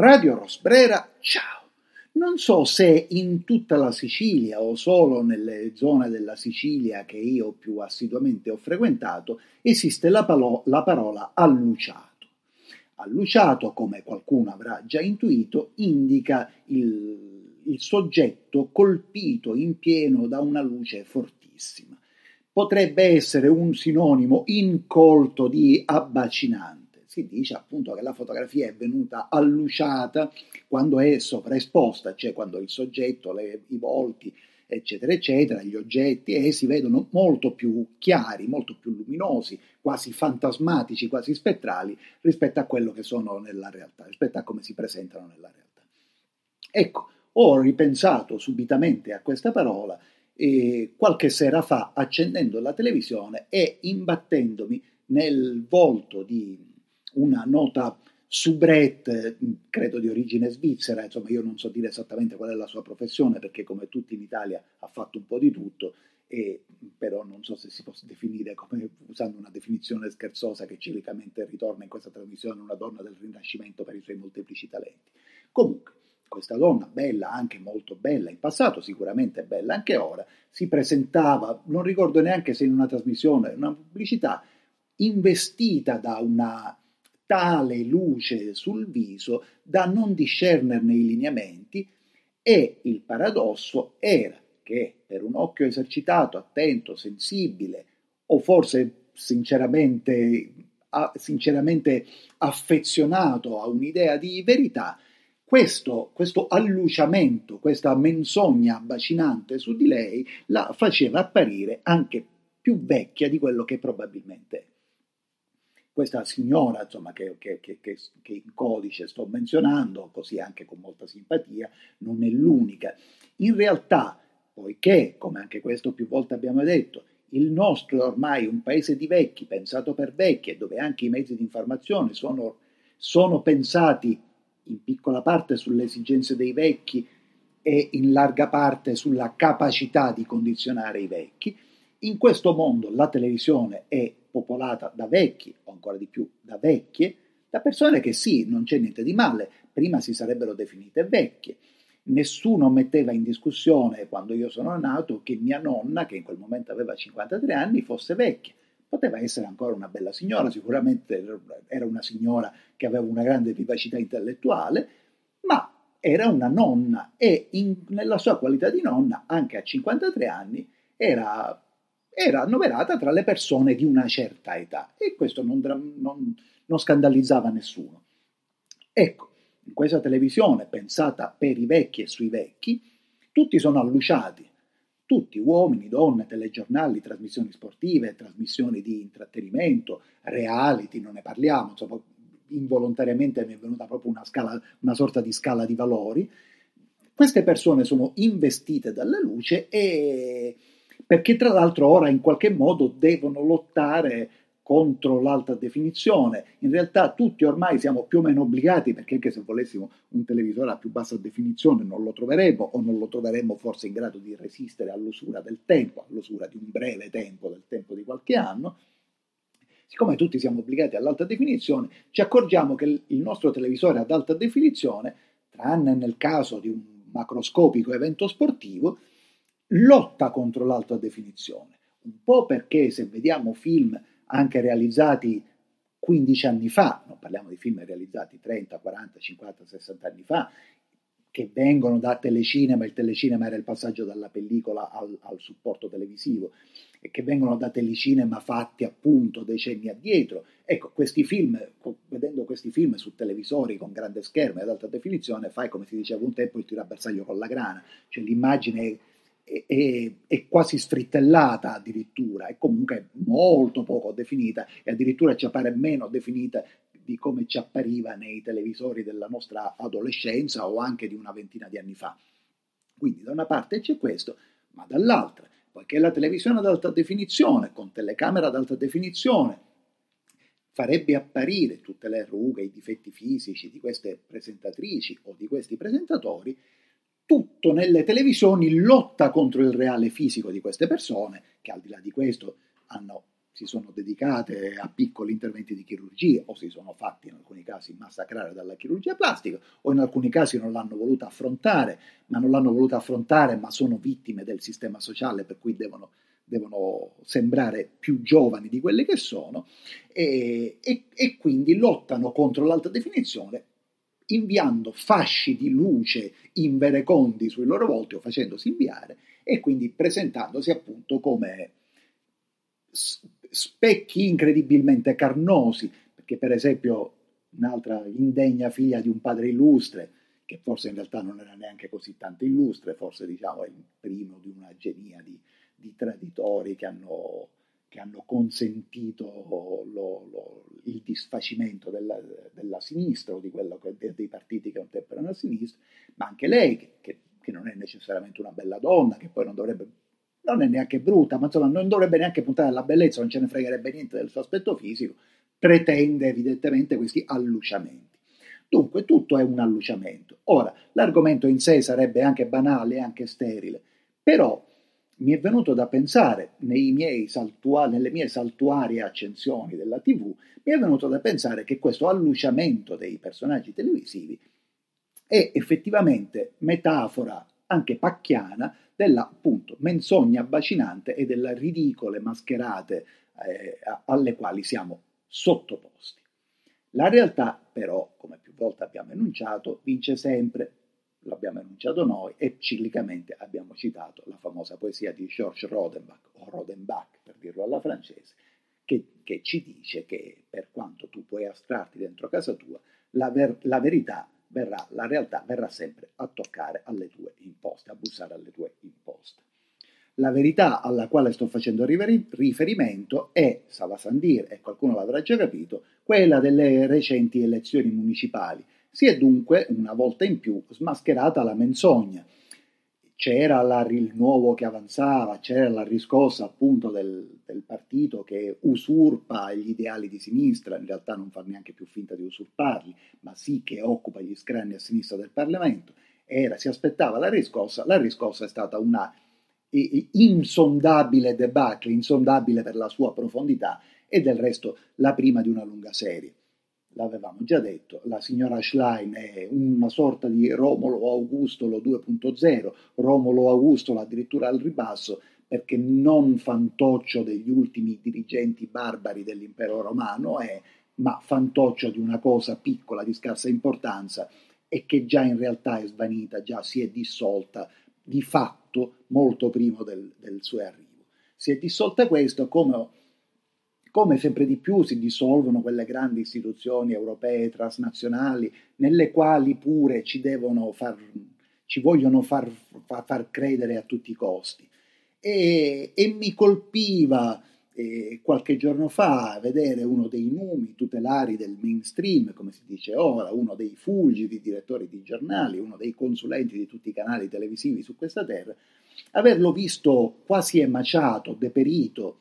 Radio Rosbrera, ciao! Non so se in tutta la Sicilia o solo nelle zone della Sicilia che io più assiduamente ho frequentato esiste la, palo- la parola alluciato. Alluciato, come qualcuno avrà già intuito, indica il, il soggetto colpito in pieno da una luce fortissima. Potrebbe essere un sinonimo incolto di abbacinante si dice appunto che la fotografia è venuta alluciata quando è sovraesposta, cioè quando il soggetto, le, i volti, eccetera, eccetera, gli oggetti, e si vedono molto più chiari, molto più luminosi, quasi fantasmatici, quasi spettrali rispetto a quello che sono nella realtà, rispetto a come si presentano nella realtà. Ecco, ho ripensato subitamente a questa parola eh, qualche sera fa accendendo la televisione e imbattendomi nel volto di una nota soubrette, credo di origine svizzera, insomma io non so dire esattamente qual è la sua professione perché come tutti in Italia ha fatto un po' di tutto, e, però non so se si possa definire come usando una definizione scherzosa che ciclicamente ritorna in questa trasmissione una donna del Rinascimento per i suoi molteplici talenti. Comunque, questa donna, bella, anche molto bella in passato, sicuramente bella anche ora, si presentava, non ricordo neanche se in una trasmissione, in una pubblicità, investita da una tale luce sul viso da non discernerne i lineamenti e il paradosso era che per un occhio esercitato, attento, sensibile o forse sinceramente, sinceramente affezionato a un'idea di verità, questo, questo, alluciamento, questa menzogna bacinante su di lei la faceva apparire anche più vecchia di quello che probabilmente è questa signora insomma, che, che, che, che, in codice sto menzionando, così anche con molta simpatia, non è l'unica. In realtà, poiché, come anche questo più volte abbiamo detto, il nostro è ormai un paese di vecchi, pensato per vecchi, dove anche i mezzi di informazione sono, sono pensati in piccola parte sulle esigenze dei vecchi e in larga parte sulla capacità di condizionare i vecchi, in questo mondo la televisione è popolata da vecchi, o ancora di più da vecchie, da persone che sì, non c'è niente di male, prima si sarebbero definite vecchie. Nessuno metteva in discussione, quando io sono nato, che mia nonna, che in quel momento aveva 53 anni, fosse vecchia. Poteva essere ancora una bella signora, sicuramente era una signora che aveva una grande vivacità intellettuale, ma era una nonna e in, nella sua qualità di nonna, anche a 53 anni, era era annoverata tra le persone di una certa età e questo non, non, non scandalizzava nessuno. Ecco, in questa televisione pensata per i vecchi e sui vecchi, tutti sono alluciati, tutti, uomini, donne, telegiornali, trasmissioni sportive, trasmissioni di intrattenimento, reality, non ne parliamo, insomma, involontariamente mi è venuta proprio una, scala, una sorta di scala di valori. Queste persone sono investite dalla luce e perché tra l'altro ora in qualche modo devono lottare contro l'alta definizione. In realtà tutti ormai siamo più o meno obbligati, perché anche se volessimo un televisore a più bassa definizione non lo troveremo o non lo troveremo forse in grado di resistere all'usura del tempo, all'usura di un breve tempo, del tempo di qualche anno. Siccome tutti siamo obbligati all'alta definizione, ci accorgiamo che il nostro televisore ad alta definizione, tranne nel caso di un macroscopico evento sportivo, lotta contro l'alta definizione, un po' perché se vediamo film anche realizzati 15 anni fa, non parliamo di film realizzati 30, 40, 50, 60 anni fa, che vengono da telecinema, il telecinema era il passaggio dalla pellicola al, al supporto televisivo, e che vengono da telecinema fatti appunto decenni addietro. Ecco, questi film, vedendo questi film su televisori con grande schermo e ad alta definizione, fai come si diceva un tempo il tiro a bersaglio con la grana, cioè l'immagine è, è, quasi sfrittellata addirittura, è comunque molto poco definita e addirittura ci appare meno definita di come ci appariva nei televisori della nostra adolescenza o anche di una ventina di anni fa. Quindi da una parte c'è questo, ma dall'altra, poiché la televisione ad alta definizione, con telecamera ad alta definizione, farebbe apparire tutte le rughe, i difetti fisici di queste presentatrici o di questi presentatori, tutto nelle televisioni lotta contro il reale fisico di queste persone, che al di là di questo hanno si sono dedicate a piccoli interventi di chirurgia o si sono fatti in alcuni casi massacrare dalla chirurgia plastica o in alcuni casi non l'hanno voluta affrontare, ma non l'hanno voluta affrontare ma sono vittime del sistema sociale per cui devono, devono sembrare più giovani di quelle che sono e, e, e quindi lottano contro l'alta definizione inviando fasci di luce inverecondi sui loro volti o facendosi inviare e quindi presentandosi appunto come specchi incredibilmente carnosi, perché per esempio un'altra indegna figlia di un padre illustre, che forse in realtà non era neanche così tanto illustre, forse diciamo è il primo di una genia di, di traditori che hanno, che hanno consentito lo, lo, il disfacimento della, della, sinistra o di quello che, dei partiti che contemperano la sinistra, ma anche lei, che, che, che non è necessariamente una bella donna, che poi non dovrebbe non è neanche brutta, ma insomma non dovrebbe neanche puntare alla bellezza, non ce ne fregherebbe niente del suo aspetto fisico, pretende evidentemente questi alluciamenti. Dunque tutto è un alluciamento. Ora, l'argomento in sé sarebbe anche banale, anche sterile, però mi è venuto da pensare saltua- nelle mie saltuarie accensioni della TV, mi è venuto da pensare che questo alluciamento dei personaggi televisivi è effettivamente metafora anche pacchiana della appunto menzogna bacinante e delle ridicole mascherate eh, alle quali siamo sottoposti. La realtà però, come più volte abbiamo enunciato, vince sempre, l'abbiamo enunciato noi e ciclicamente abbiamo citato la famosa poesia di Georges Rodenbach o Rodenbach per dirlo alla francese, che, che ci dice che per quanto tu puoi astrarti dentro casa tua, la, ver- la verità verrà, la realtà verrà sempre a toccare alle tue imposte, a bussare alle tue imposte. La verità alla quale sto facendo riferimento è, Sava Sandir, e qualcuno l'avrà già capito, quella delle recenti elezioni municipali. Si è dunque, una volta in più, smascherata la menzogna. C'era la, il nuovo che avanzava, c'era la riscossa appunto del, del, partito che usurpa gli ideali di sinistra, in realtà non fa neanche più finta di usurparli, ma sì che occupa gli scranni a sinistra del Parlamento. Era, si aspettava la riscossa, la riscossa è stata una insondabile debacle, insondabile per la sua profondità e del resto la prima di una lunga serie l'avevamo già detto, la signora Schlein è una sorta di Romolo Augustolo 2.0, Romolo Augustolo addirittura al ribasso, perché non fantoccio degli ultimi dirigenti barbari dell'impero romano è, ma fantoccio di una cosa piccola, di scarsa importanza, e che già in realtà è svanita, già si è dissolta di fatto molto prima del, del suo arrivo. Si è dissolta questo come come sempre di più si dissolvono quelle grandi istituzioni europee transnazionali nelle quali pure ci, far, ci vogliono far, far, credere a tutti i costi. E, e mi colpiva eh, qualche giorno fa vedere uno dei numi tutelari del mainstream, come si dice ora, uno dei fulgidi direttori di giornali, uno dei consulenti di tutti i canali televisivi su questa terra, averlo visto quasi emaciato, deperito,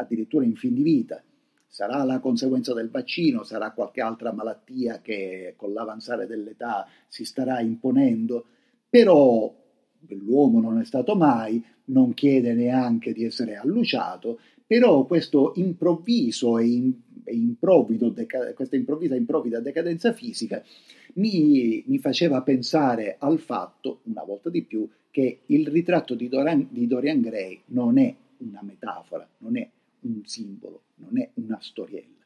addirittura in fin di vita. Sarà la conseguenza del vaccino, sarà qualche altra malattia che con l'avanzare dell'età si starà imponendo, però l'uomo non è stato mai, non chiede neanche di essere alluciato, però questo improvviso e, in, e improvvido, deca, questa improvvisa improvvida decadenza fisica mi, mi, faceva pensare al fatto, una volta di più, che il ritratto di Dorian, di Dorian Gray non è una metafora, non è un simbolo, non è una storiella.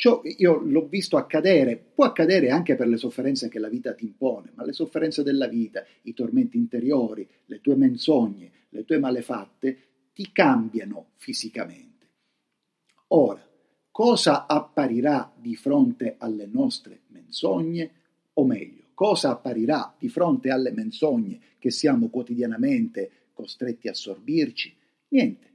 Ciò io l'ho visto accadere, può accadere anche per le sofferenze che la vita ti impone, ma le sofferenze della vita, i tormenti interiori, le tue menzogne, le tue malefatte, ti cambiano fisicamente. Ora, cosa apparirà di fronte alle nostre menzogne? O meglio, cosa apparirà di fronte alle menzogne che siamo quotidianamente costretti a sorbirci? Niente,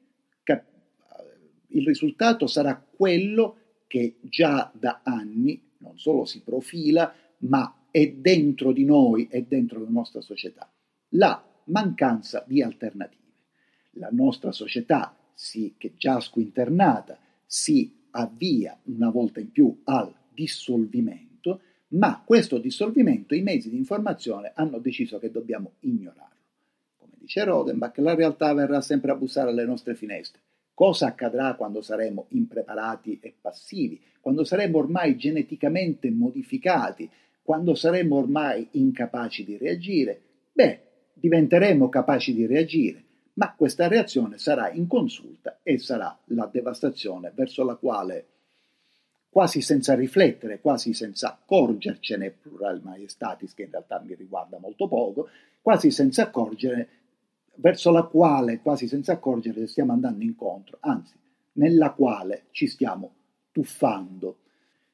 il risultato sarà quello che già da anni non solo si profila, ma è dentro di noi, è dentro la nostra società. La mancanza di alternative. La nostra società, sì, che già squinternata, si avvia una volta in più al dissolvimento, ma questo dissolvimento i mezzi di informazione hanno deciso che dobbiamo ignorarlo. Come dice Rodenbach, la realtà verrà sempre a bussare alle nostre finestre Cosa accadrà quando saremo impreparati e passivi, quando saremo ormai geneticamente modificati, quando saremo ormai incapaci di reagire? Beh, diventeremo capaci di reagire, ma questa reazione sarà inconsulta e sarà la devastazione verso la quale, quasi senza riflettere, quasi senza accorgercene, plural maestatis, che in realtà mi riguarda molto poco, quasi senza accorgere, verso la quale, quasi senza accorgere, stiamo andando incontro, anzi, nella quale ci stiamo tuffando.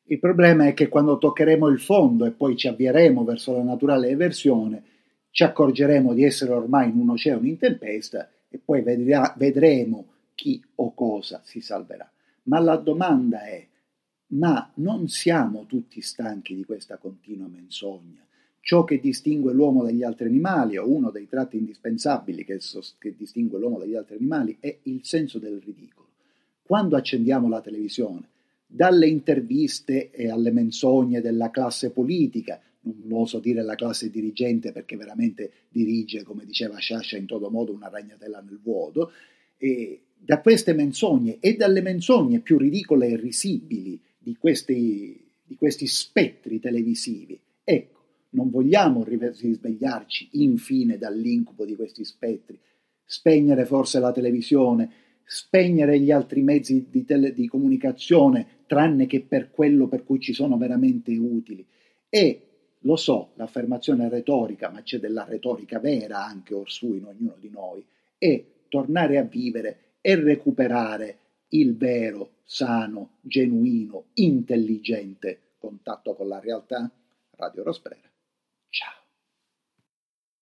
Il problema è che quando toccheremo il fondo e poi ci avvieremo verso la naturale eversione, ci accorgeremo di essere ormai in un oceano in tempesta e poi vedrà, vedremo chi o cosa si salverà. Ma la domanda è, ma non siamo tutti stanchi di questa continua menzogna? Ciò che distingue l'uomo dagli altri animali, o uno dei tratti indispensabili che, che distingue l'uomo dagli altri animali, è il senso del ridicolo. Quando accendiamo la televisione, dalle interviste e alle menzogne della classe politica, non oso dire la classe dirigente perché veramente dirige, come diceva Sciascia, in todo modo una ragnatela nel vuoto, e da queste menzogne e dalle menzogne più ridicole e risibili di questi, di questi spettri televisivi, ecco, non vogliamo risvegliarci infine dall'incubo di questi spettri, spegnere forse la televisione, spegnere gli altri mezzi di, tele, di comunicazione, tranne che per quello per cui ci sono veramente utili, e lo so, l'affermazione retorica, ma c'è della retorica vera anche orsù in ognuno di noi, è tornare a vivere e recuperare il vero, sano, genuino, intelligente contatto con la realtà. Radio Rosbrera. Ciao.